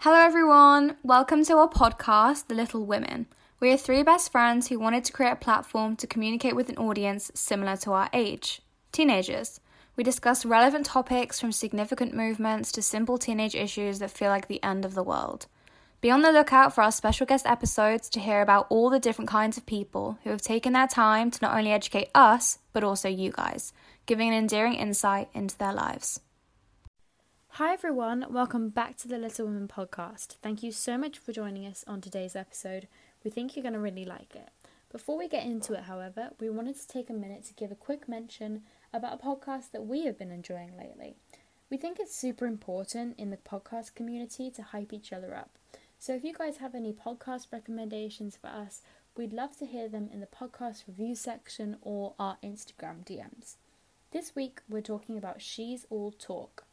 Hello, everyone. Welcome to our podcast, The Little Women. We are three best friends who wanted to create a platform to communicate with an audience similar to our age teenagers. We discuss relevant topics from significant movements to simple teenage issues that feel like the end of the world. Be on the lookout for our special guest episodes to hear about all the different kinds of people who have taken their time to not only educate us, but also you guys, giving an endearing insight into their lives. Hi everyone, welcome back to the Little Women podcast. Thank you so much for joining us on today's episode. We think you're going to really like it. Before we get into it, however, we wanted to take a minute to give a quick mention about a podcast that we have been enjoying lately. We think it's super important in the podcast community to hype each other up. So if you guys have any podcast recommendations for us, we'd love to hear them in the podcast review section or our Instagram DMs. This week, we're talking about She's All Talk.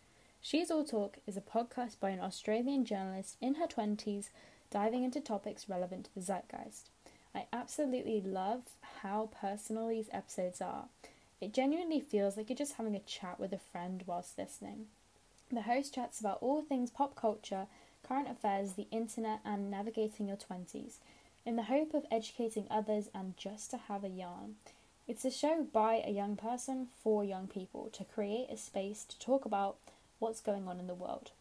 She's All Talk is a podcast by an Australian journalist in her 20s diving into topics relevant to the zeitgeist. I absolutely love how personal these episodes are. It genuinely feels like you're just having a chat with a friend whilst listening. The host chats about all things pop culture, current affairs, the internet, and navigating your 20s, in the hope of educating others and just to have a yarn. It's a show by a young person for young people to create a space to talk about what's going on in the world.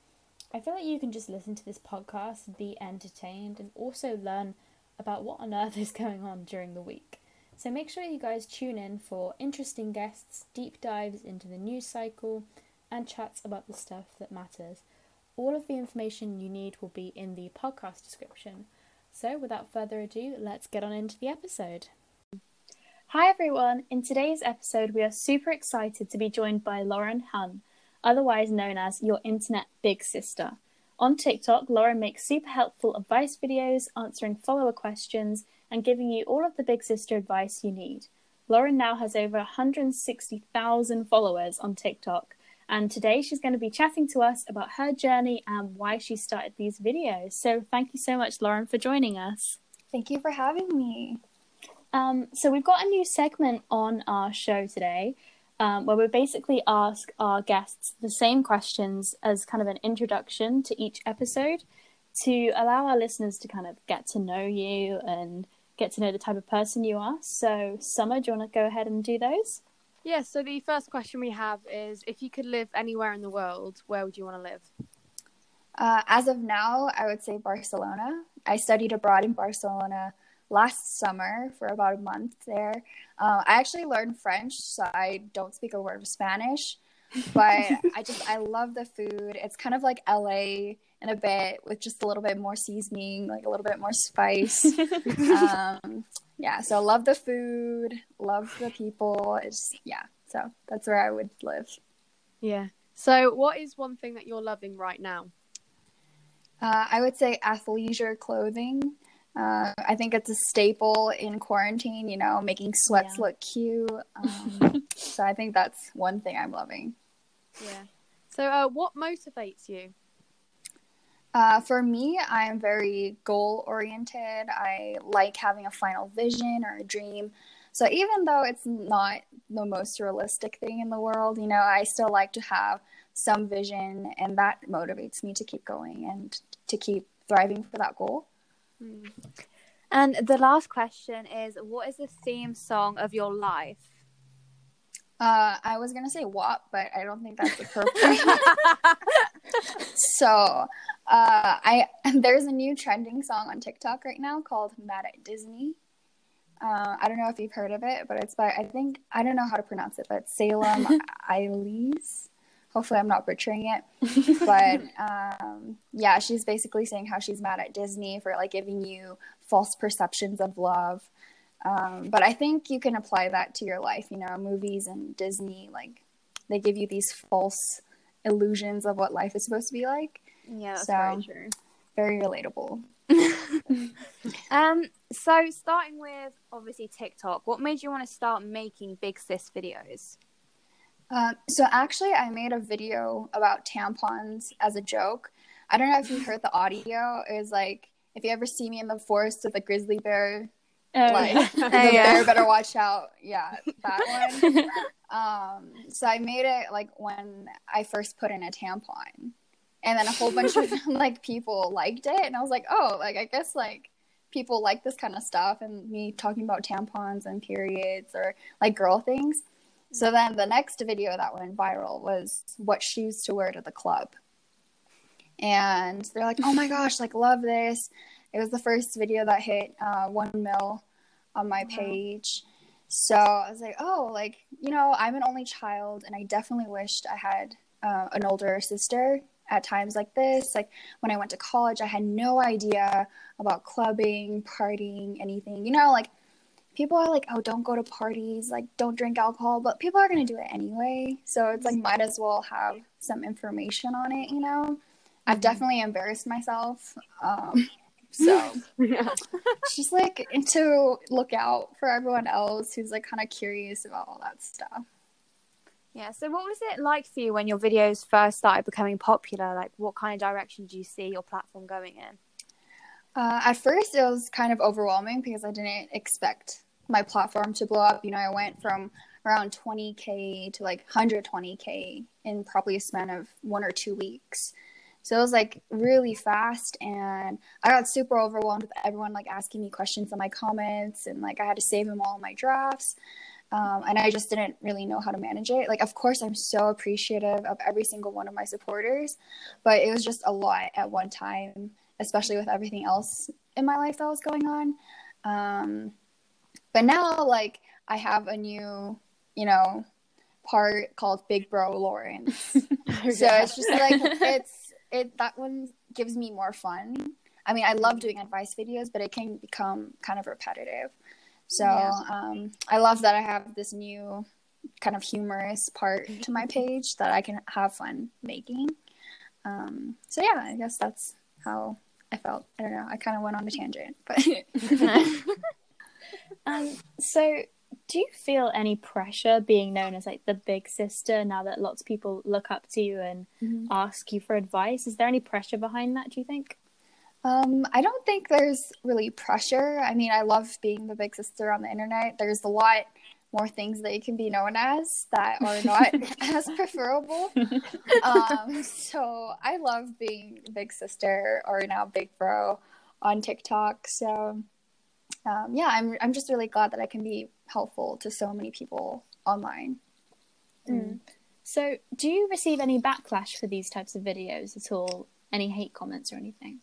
I feel like you can just listen to this podcast, be entertained, and also learn about what on earth is going on during the week. So make sure you guys tune in for interesting guests, deep dives into the news cycle, and chats about the stuff that matters. All of the information you need will be in the podcast description. So without further ado, let's get on into the episode. Hi everyone! In today's episode, we are super excited to be joined by Lauren Hun otherwise known as your internet big sister. On TikTok, Lauren makes super helpful advice videos, answering follower questions, and giving you all of the big sister advice you need. Lauren now has over 160,000 followers on TikTok, and today she's going to be chatting to us about her journey and why she started these videos. So, thank you so much, Lauren, for joining us. Thank you for having me. Um, so, we've got a new segment on our show today um, where we basically ask our guests the same questions as kind of an introduction to each episode to allow our listeners to kind of get to know you and get to know the type of person you are. So, Summer, do you want to go ahead and do those? Yeah, so the first question we have is if you could live anywhere in the world, where would you want to live? Uh, as of now, I would say Barcelona. I studied abroad in Barcelona last summer for about a month there. Uh, I actually learned French, so I don't speak a word of Spanish, but I just I love the food. It's kind of like LA in a bit with just a little bit more seasoning, like a little bit more spice. um, yeah, so love the food, love the people. It's yeah, so that's where I would live. Yeah. So, what is one thing that you're loving right now? Uh, I would say athleisure clothing. Uh, I think it's a staple in quarantine, you know, making sweats yeah. look cute. Um, so I think that's one thing I'm loving. Yeah. So, uh, what motivates you? Uh, for me, I am very goal oriented. I like having a final vision or a dream. So even though it's not the most realistic thing in the world, you know, I still like to have some vision, and that motivates me to keep going and to keep thriving for that goal. Hmm. And the last question is what is the theme song of your life? Uh, I was gonna say WAP, but I don't think that's appropriate. so, uh, I there's a new trending song on TikTok right now called "Mad at Disney." Uh, I don't know if you've heard of it, but it's by I think I don't know how to pronounce it, but Salem Ilese hopefully I'm not butchering it. but um, yeah, she's basically saying how she's mad at Disney for like giving you false perceptions of love. Um, but I think you can apply that to your life. You know, movies and Disney, like they give you these false illusions of what life is supposed to be like. Yeah, that's so, very true. Very relatable. um, so starting with obviously TikTok, what made you want to start making big sis videos? Uh, so actually, I made a video about tampons as a joke. I don't know if you heard the audio. It was like, if you ever see me in the forest with a grizzly bear, oh, like the yeah. bear better watch out. Yeah, that one. um, so I made it like when I first put in a tampon. and then a whole bunch of like people liked it and i was like oh like i guess like people like this kind of stuff and me talking about tampons and periods or like girl things so then the next video that went viral was what shoes to wear to the club and they're like oh my gosh like love this it was the first video that hit uh, one mil on my page so i was like oh like you know i'm an only child and i definitely wished i had uh, an older sister at times like this. Like when I went to college, I had no idea about clubbing, partying, anything. You know, like people are like, oh, don't go to parties, like don't drink alcohol, but people are going to do it anyway. So it's like, might as well have some information on it, you know? I've mm-hmm. definitely embarrassed myself. Um, so yeah. just like to look out for everyone else who's like kind of curious about all that stuff. Yeah. So, what was it like for you when your videos first started becoming popular? Like, what kind of direction do you see your platform going in? Uh, at first, it was kind of overwhelming because I didn't expect my platform to blow up. You know, I went from around 20k to like 120k in probably a span of one or two weeks. So it was like really fast, and I got super overwhelmed with everyone like asking me questions in my comments, and like I had to save them all my drafts. Um, and I just didn't really know how to manage it. Like, of course, I'm so appreciative of every single one of my supporters, but it was just a lot at one time, especially with everything else in my life that was going on. Um, but now, like, I have a new, you know, part called Big Bro Lauren. so it's just like it's it that one gives me more fun. I mean, I love doing advice videos, but it can become kind of repetitive. So yeah. um, I love that I have this new kind of humorous part to my page that I can have fun making. Um, so yeah, I guess that's how I felt. I don't know. I kind of went on a tangent, but. um, so do you feel any pressure being known as like the big sister now that lots of people look up to you and mm-hmm. ask you for advice? Is there any pressure behind that? Do you think? Um, I don't think there's really pressure. I mean, I love being the big sister on the internet. There's a lot more things that you can be known as that are not as preferable. Um, so I love being big sister or now big bro on TikTok. So um, yeah, I'm I'm just really glad that I can be helpful to so many people online. Mm. So, do you receive any backlash for these types of videos at all? Any hate comments or anything?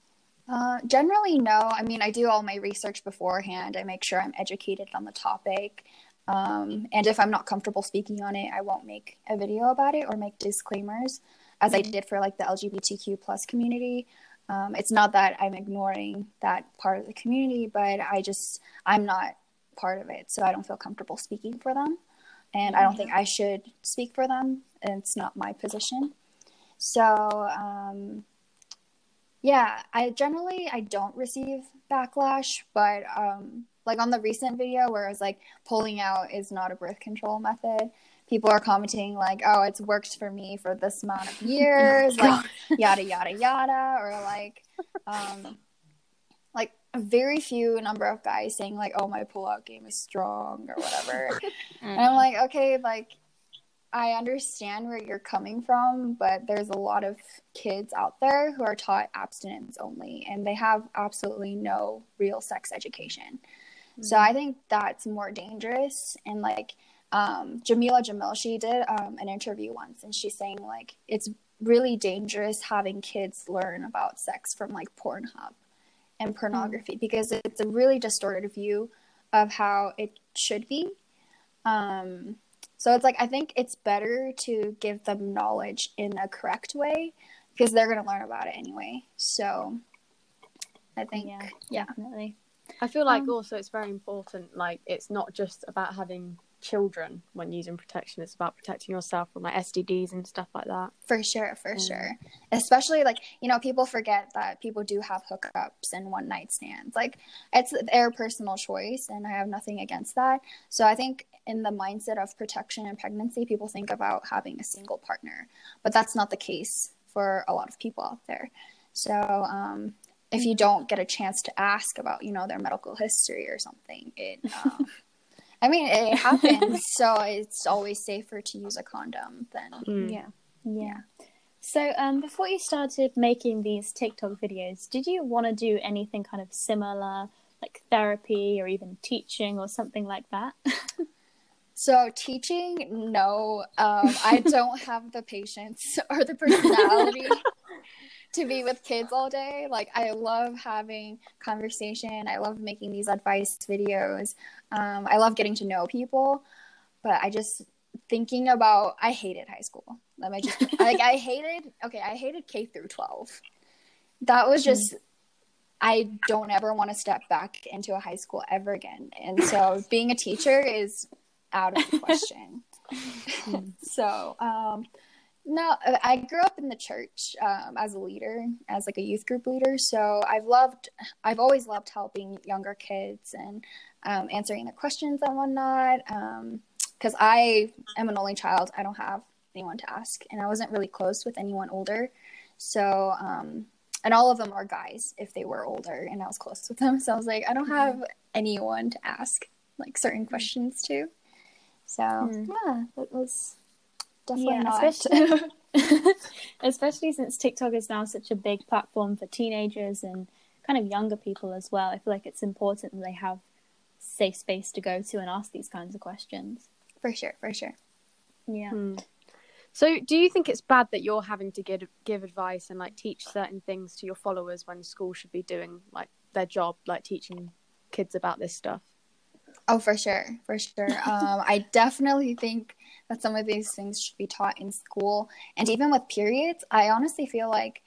Uh, generally, no. I mean, I do all my research beforehand. I make sure I'm educated on the topic. Um, and if I'm not comfortable speaking on it, I won't make a video about it or make disclaimers, as I did for like the LGBTQ plus community. Um, it's not that I'm ignoring that part of the community, but I just I'm not part of it, so I don't feel comfortable speaking for them, and I don't think I should speak for them. It's not my position. So um, yeah, I generally I don't receive backlash, but um like on the recent video where I was like pulling out is not a birth control method, people are commenting like, "Oh, it's worked for me for this amount of years," oh like yada yada yada, or like, um, like a very few number of guys saying like, "Oh, my pull-out game is strong" or whatever, and I'm like, okay, like I understand where you're coming from, but there's a lot of kids out there who are taught abstinence only and they have absolutely no real sex education. Mm-hmm. So I think that's more dangerous. And like um, Jameela Jamil, she did um, an interview once and she's saying like it's really dangerous having kids learn about sex from like Pornhub and pornography mm-hmm. because it's a really distorted view of how it should be. Um, so it's like I think it's better to give them knowledge in a correct way because they're going to learn about it anyway. So I think yeah, yeah. definitely. I feel like um, also it's very important like it's not just about having children when using protection it's about protecting yourself from like STDs and stuff like that. For sure, for yeah. sure. Especially like, you know, people forget that people do have hookups and one night stands. Like it's their personal choice and I have nothing against that. So I think in the mindset of protection and pregnancy, people think about having a single partner, but that's not the case for a lot of people out there. So, um, if you don't get a chance to ask about, you know, their medical history or something, it, um, I mean, it happens. so it's always safer to use a condom than, mm. yeah. Yeah. So, um, before you started making these TikTok videos, did you want to do anything kind of similar, like therapy or even teaching or something like that? So teaching, no, um, I don't have the patience or the personality to be with kids all day. Like I love having conversation. I love making these advice videos. Um, I love getting to know people, but I just thinking about. I hated high school. Let me just like I hated. Okay, I hated K through twelve. That was just. I don't ever want to step back into a high school ever again. And so being a teacher is out of the question. so, um, no, I grew up in the church um, as a leader, as like a youth group leader. So I've loved, I've always loved helping younger kids and um, answering their questions and whatnot. Because um, I am an only child, I don't have anyone to ask, and I wasn't really close with anyone older. So, um, and all of them are guys if they were older, and I was close with them. So I was like, I don't have anyone to ask like certain questions to. So mm. yeah, it was definitely yeah, not. Especially, especially since TikTok is now such a big platform for teenagers and kind of younger people as well. I feel like it's important that they have safe space to go to and ask these kinds of questions. For sure, for sure. Yeah. Mm. So, do you think it's bad that you're having to give give advice and like teach certain things to your followers when school should be doing like their job, like teaching kids about this stuff? Oh, for sure, for sure. Um, I definitely think that some of these things should be taught in school, and even with periods, I honestly feel like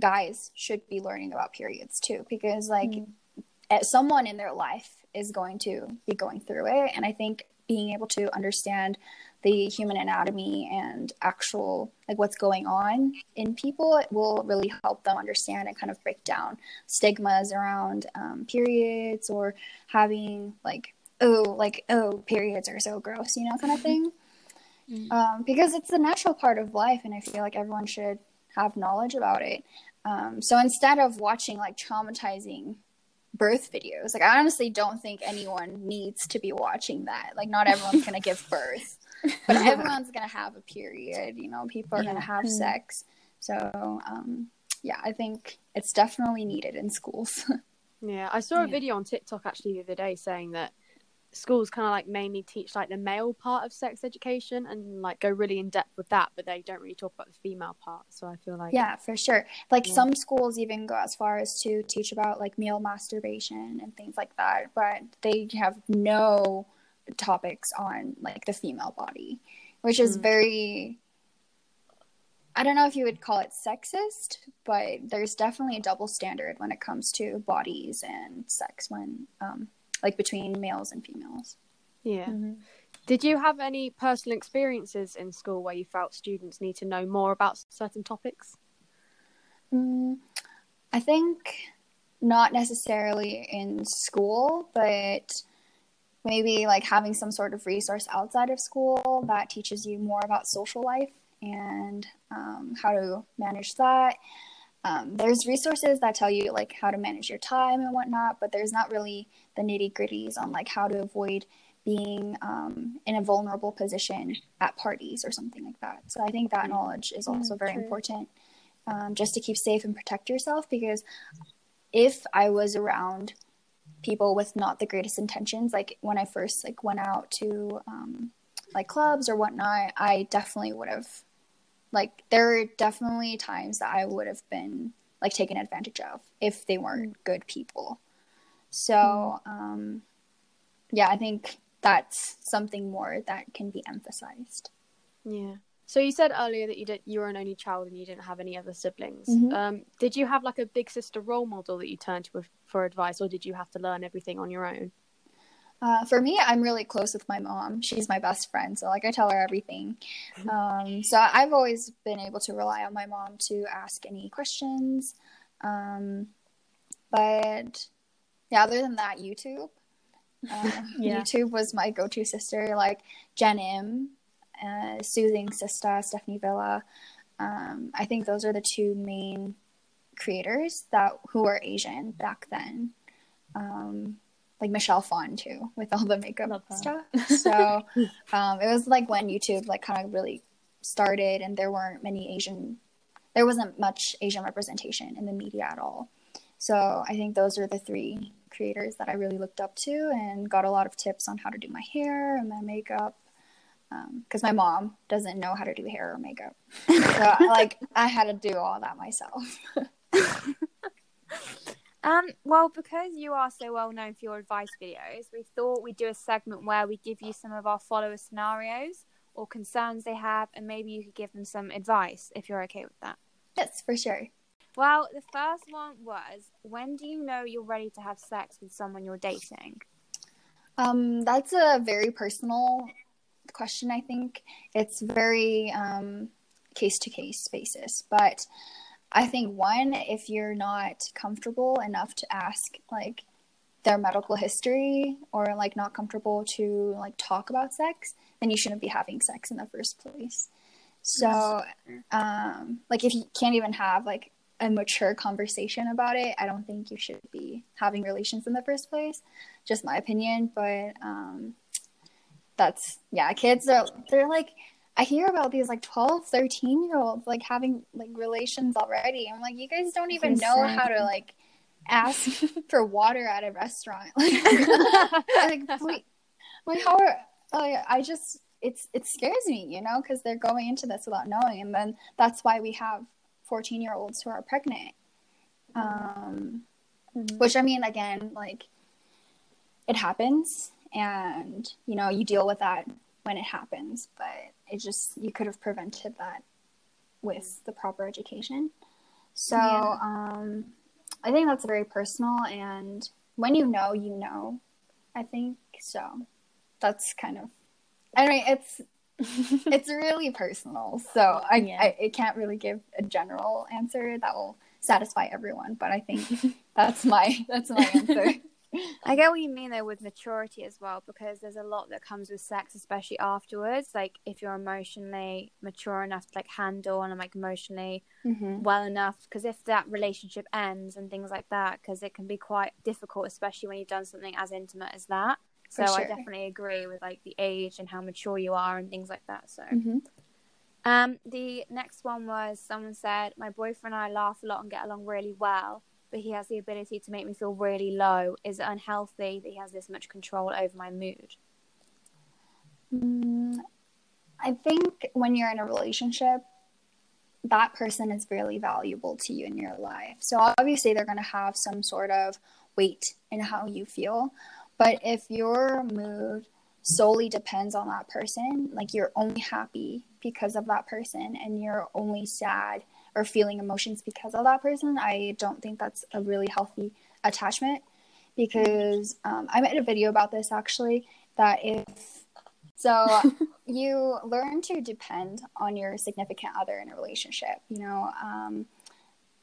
guys should be learning about periods too, because like mm. someone in their life is going to be going through it, and I think being able to understand the human anatomy and actual like what's going on in people it will really help them understand and kind of break down stigmas around um, periods or having like oh like oh periods are so gross you know kind of thing. Mm-hmm. um, because it's a natural part of life and i feel like everyone should have knowledge about it. Um, so instead of watching like traumatizing birth videos like i honestly don't think anyone needs to be watching that like not everyone's gonna give birth but everyone's gonna have a period you know people are yeah. gonna have mm-hmm. sex so um, yeah i think it's definitely needed in schools yeah i saw a yeah. video on tiktok actually the other day saying that schools kind of like mainly teach like the male part of sex education and like go really in depth with that but they don't really talk about the female part so i feel like yeah for sure like yeah. some schools even go as far as to teach about like male masturbation and things like that but they have no topics on like the female body, which is mm. very I don't know if you would call it sexist, but there's definitely a double standard when it comes to bodies and sex when um like between males and females. Yeah. Mm-hmm. Did you have any personal experiences in school where you felt students need to know more about certain topics? Mm, I think not necessarily in school, but maybe like having some sort of resource outside of school that teaches you more about social life and um, how to manage that. Um, there's resources that tell you like how to manage your time and whatnot, but there's not really the nitty gritties on like how to avoid being um, in a vulnerable position at parties or something like that. So I think that knowledge is also very True. important um, just to keep safe and protect yourself because if I was around people with not the greatest intentions like when i first like went out to um like clubs or whatnot i definitely would have like there are definitely times that i would have been like taken advantage of if they weren't mm. good people so mm. um yeah i think that's something more that can be emphasized yeah so you said earlier that you did you were an only child and you didn't have any other siblings. Mm-hmm. Um, did you have like a big sister role model that you turned to for advice, or did you have to learn everything on your own? Uh, for me, I'm really close with my mom. She's my best friend, so like I tell her everything. Mm-hmm. Um, so I've always been able to rely on my mom to ask any questions. Um, but yeah, other than that, YouTube. Uh, yeah. YouTube was my go-to sister, like Jen Im uh, Soothing Sister, Stephanie Villa. Um, I think those are the two main creators that who were Asian back then. Um, like Michelle Phan too, with all the makeup stuff. So um, it was like when YouTube like kind of really started, and there weren't many Asian there wasn't much Asian representation in the media at all. So I think those are the three creators that I really looked up to and got a lot of tips on how to do my hair and my makeup. Because um, my mom doesn't know how to do hair or makeup, so like I had to do all that myself. um, well, because you are so well known for your advice videos, we thought we'd do a segment where we give you some of our followers' scenarios or concerns they have, and maybe you could give them some advice if you're okay with that. Yes, for sure. Well, the first one was when do you know you're ready to have sex with someone you're dating? Um, that's a very personal question, I think. It's very case to case basis. But I think, one, if you're not comfortable enough to ask, like, their medical history or like not comfortable to like talk about sex then you shouldn't be having sex in the first place so um like if you can't even have like a mature conversation about it, I don't think you should be having relations in the first place. Just my opinion, but um, that's yeah, kids are they're like I hear about these like 12, 13 year olds like having like relations already. I'm like, you guys don't even know how to like ask for water at a restaurant. Like, like, wait, like how are like, I just it's it scares me, you know, because they're going into this without knowing, and then that's why we have 14 year olds who are pregnant. Um, mm-hmm. Which, I mean, again, like, it happens, and, you know, you deal with that when it happens, but it just, you could have prevented that with the proper education. So, yeah. um, I think that's very personal, and when you know, you know, I think so. That's kind of, I mean, it's it's really personal. So I, yeah. I, I can't really give a general answer that will satisfy everyone, but I think that's my that's my answer. I get what you mean though with maturity as well, because there's a lot that comes with sex, especially afterwards. Like if you're emotionally mature enough to like handle and like emotionally mm-hmm. well enough, because if that relationship ends and things like that, because it can be quite difficult, especially when you've done something as intimate as that. So sure. I definitely agree with like the age and how mature you are and things like that. So, mm-hmm. um, the next one was someone said my boyfriend and I laugh a lot and get along really well, but he has the ability to make me feel really low. Is it unhealthy that he has this much control over my mood? Mm, I think when you're in a relationship, that person is really valuable to you in your life. So obviously they're going to have some sort of weight in how you feel. But if your mood solely depends on that person, like you're only happy because of that person and you're only sad or feeling emotions because of that person, I don't think that's a really healthy attachment. Because um, I made a video about this actually that if so you learn to depend on your significant other in a relationship, you know. Um,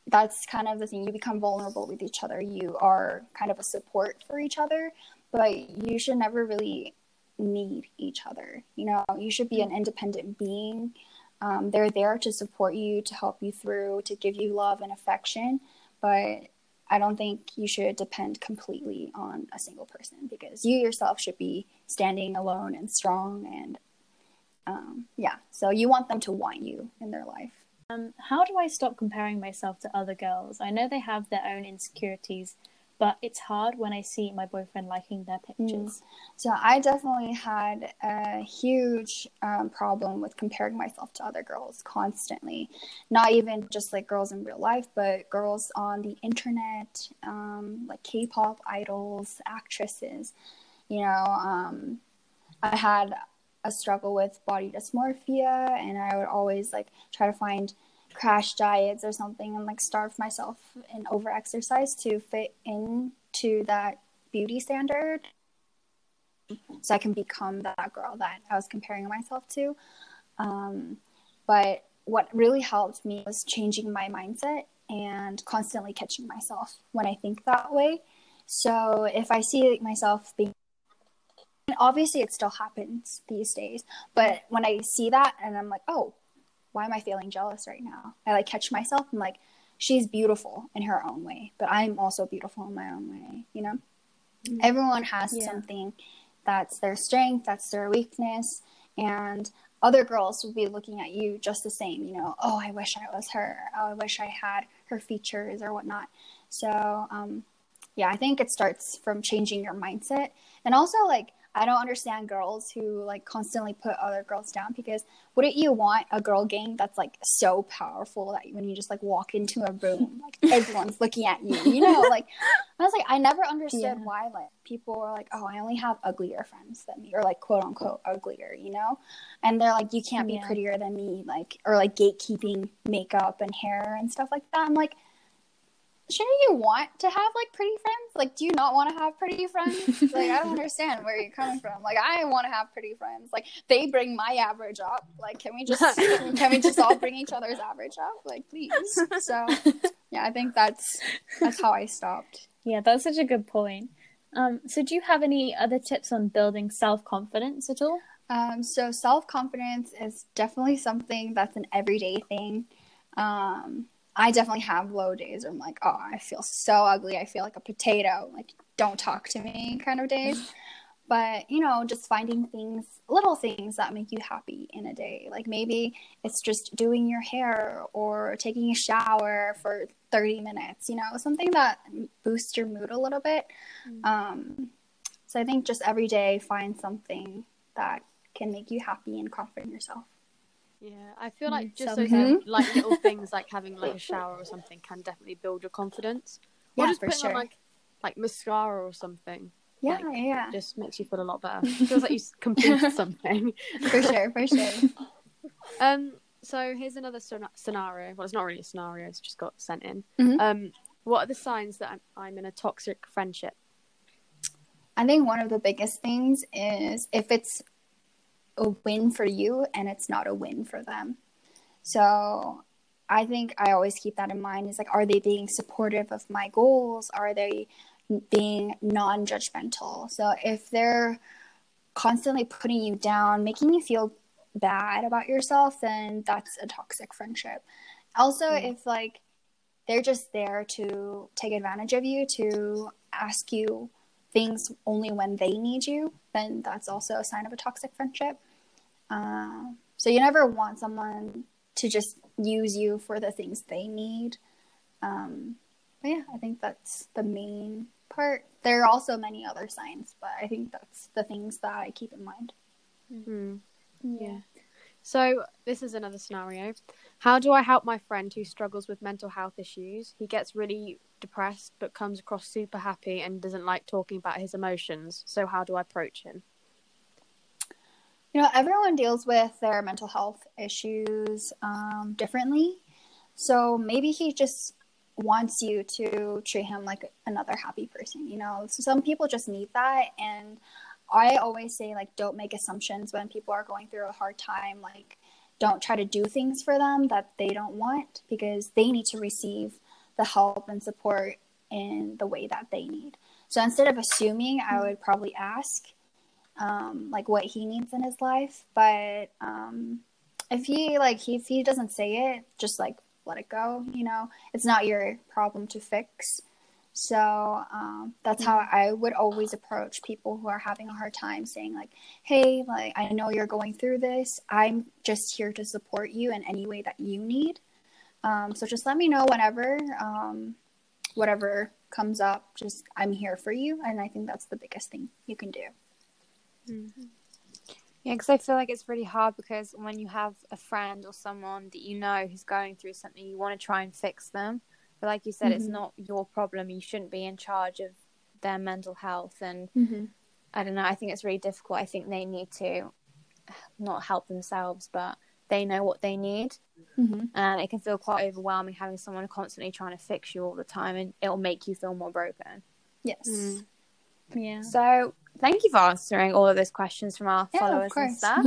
that's kind of the thing. You become vulnerable with each other. You are kind of a support for each other but you should never really need each other. You know, you should be an independent being. Um, they're there to support you, to help you through, to give you love and affection. But I don't think you should depend completely on a single person because you yourself should be standing alone and strong. And um, yeah, so you want them to want you in their life. Um, how do I stop comparing myself to other girls? I know they have their own insecurities but it's hard when I see my boyfriend liking their pictures. Mm. So I definitely had a huge um, problem with comparing myself to other girls constantly. Not even just like girls in real life, but girls on the internet, um, like K-pop idols, actresses. You know, um, I had a struggle with body dysmorphia, and I would always like try to find crash diets or something and like starve myself and over exercise to fit into that beauty standard so I can become that girl that I was comparing myself to. Um, but what really helped me was changing my mindset and constantly catching myself when I think that way. So if I see myself being obviously it still happens these days, but when I see that and I'm like, oh, why am I feeling jealous right now? I like catch myself and like, she's beautiful in her own way, but I'm also beautiful in my own way, you know? Mm-hmm. Everyone has yeah. something that's their strength, that's their weakness. And other girls will be looking at you just the same, you know, oh, I wish I was her. Oh, I wish I had her features or whatnot. So, um, yeah, I think it starts from changing your mindset. And also, like, I don't understand girls who like constantly put other girls down because wouldn't you want a girl gang that's like so powerful that when you just like walk into a room, like everyone's looking at you, you know? Like, I was like, I never understood yeah. why like people were like, oh, I only have uglier friends than me, or like quote unquote uglier, you know? And they're like, you can't be yeah. prettier than me, like, or like gatekeeping makeup and hair and stuff like that. I'm like, shouldn't you want to have like pretty friends? Like, do you not want to have pretty friends? like, I don't understand where you're coming from. Like, I want to have pretty friends. Like, they bring my average up. Like, can we just can we just all bring each other's average up? Like, please. So, yeah, I think that's that's how I stopped. Yeah, that's such a good point. Um, so, do you have any other tips on building self confidence at all? Um, so, self confidence is definitely something that's an everyday thing. Um, I definitely have low days where I'm like, oh, I feel so ugly. I feel like a potato. Like, don't talk to me kind of days. but, you know, just finding things, little things that make you happy in a day. Like maybe it's just doing your hair or taking a shower for 30 minutes, you know, something that boosts your mood a little bit. Mm-hmm. Um, so I think just every day find something that can make you happy and confident in yourself. Yeah, I feel like just those mm-hmm. like little things like having like a shower or something can definitely build your confidence. Or yeah, just putting sure. on like like mascara or something. Yeah, like, yeah. Just makes you feel a lot better. It feels like you completed something. for sure, for sure. Um. So here's another scenario. Well, it's not really a scenario. It's just got sent in. Mm-hmm. Um. What are the signs that I'm, I'm in a toxic friendship? I think one of the biggest things is if it's a win for you and it's not a win for them. So I think I always keep that in mind is like, are they being supportive of my goals? Are they being non judgmental? So if they're constantly putting you down, making you feel bad about yourself, then that's a toxic friendship. Also, mm. if like they're just there to take advantage of you, to ask you things only when they need you, then that's also a sign of a toxic friendship. Uh, so you never want someone to just use you for the things they need. Um, but yeah, I think that's the main part. There are also many other signs, but I think that's the things that I keep in mind. Mm-hmm. Yeah. So this is another scenario. How do I help my friend who struggles with mental health issues? He gets really depressed but comes across super happy and doesn't like talking about his emotions. So how do I approach him? You know, everyone deals with their mental health issues um, differently. So maybe he just wants you to treat him like another happy person, you know? So some people just need that. And I always say, like, don't make assumptions when people are going through a hard time. Like, don't try to do things for them that they don't want because they need to receive the help and support in the way that they need. So instead of assuming, I would probably ask, um, like what he needs in his life. But um, if he like he, if he doesn't say it, just like let it go. You know, it's not your problem to fix. So um, that's how I would always approach people who are having a hard time, saying like, "Hey, like I know you're going through this. I'm just here to support you in any way that you need. Um, so just let me know whenever, um, whatever comes up. Just I'm here for you, and I think that's the biggest thing you can do." Mm-hmm. Yeah, because I feel like it's really hard because when you have a friend or someone that you know who's going through something, you want to try and fix them. But like you said, mm-hmm. it's not your problem. You shouldn't be in charge of their mental health. And mm-hmm. I don't know. I think it's really difficult. I think they need to not help themselves, but they know what they need. Mm-hmm. And it can feel quite overwhelming having someone constantly trying to fix you all the time, and it'll make you feel more broken. Yes. Mm. Yeah. So thank you for answering all of those questions from our yeah, followers and stuff.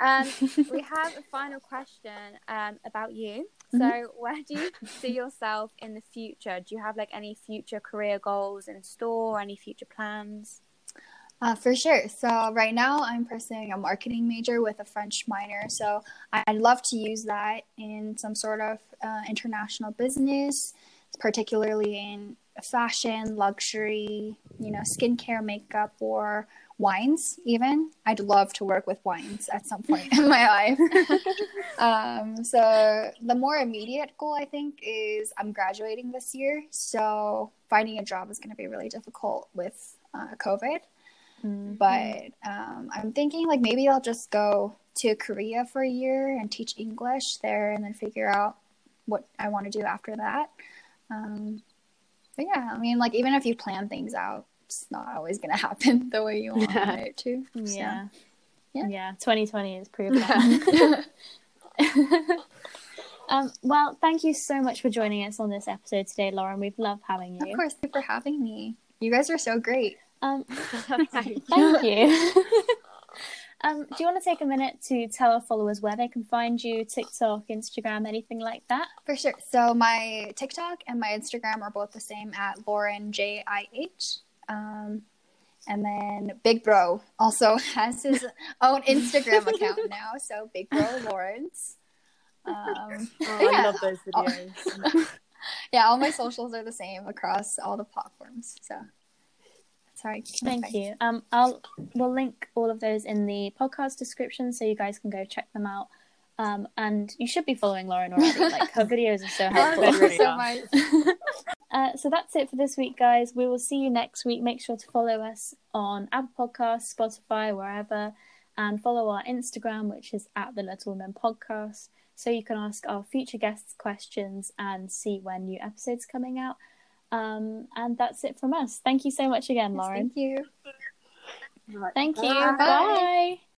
and we have a final question um, about you. Mm-hmm. So, where do you see yourself in the future? Do you have like any future career goals in store? Any future plans? Uh, for sure. So right now I'm pursuing a marketing major with a French minor. So I'd love to use that in some sort of uh, international business, particularly in fashion, luxury, you know, skincare, makeup, or wines even. I'd love to work with wines at some point in my life. Um, so the more immediate goal i think is i'm graduating this year. So finding a job is going to be really difficult with uh, covid. Mm-hmm. but um, i'm thinking like maybe i'll just go to korea for a year and teach english there and then figure out what i want to do after that. Um, but yeah i mean like even if you plan things out it's not always going to happen the way you want it to. So, yeah. yeah. Yeah. 2020 is proved um, well, thank you so much for joining us on this episode today, Lauren. We've loved having you. Of course, thank you for having me. You guys are so great. Um, thank you. Um, do you want to take a minute to tell our followers where they can find you, TikTok, Instagram, anything like that? For sure. So my TikTok and my Instagram are both the same at Lauren J I H. Um, and then Big Bro also has his own Instagram account now. So Big Bro Lawrence. Um, oh, yeah. I love those videos. yeah, all my socials are the same across all the platforms. So sorry. Thank you. Um, I'll we'll link all of those in the podcast description so you guys can go check them out. Um, and you should be following Lauren already. Like her videos are so helpful. so much. Uh, so that's it for this week, guys. We will see you next week. Make sure to follow us on Apple Podcasts, Spotify, wherever, and follow our Instagram, which is at the Little Women Podcast, so you can ask our future guests questions and see when new episodes coming out. Um, and that's it from us. Thank you so much again, Lauren. Yes, thank you. Thank you. Bye. Bye.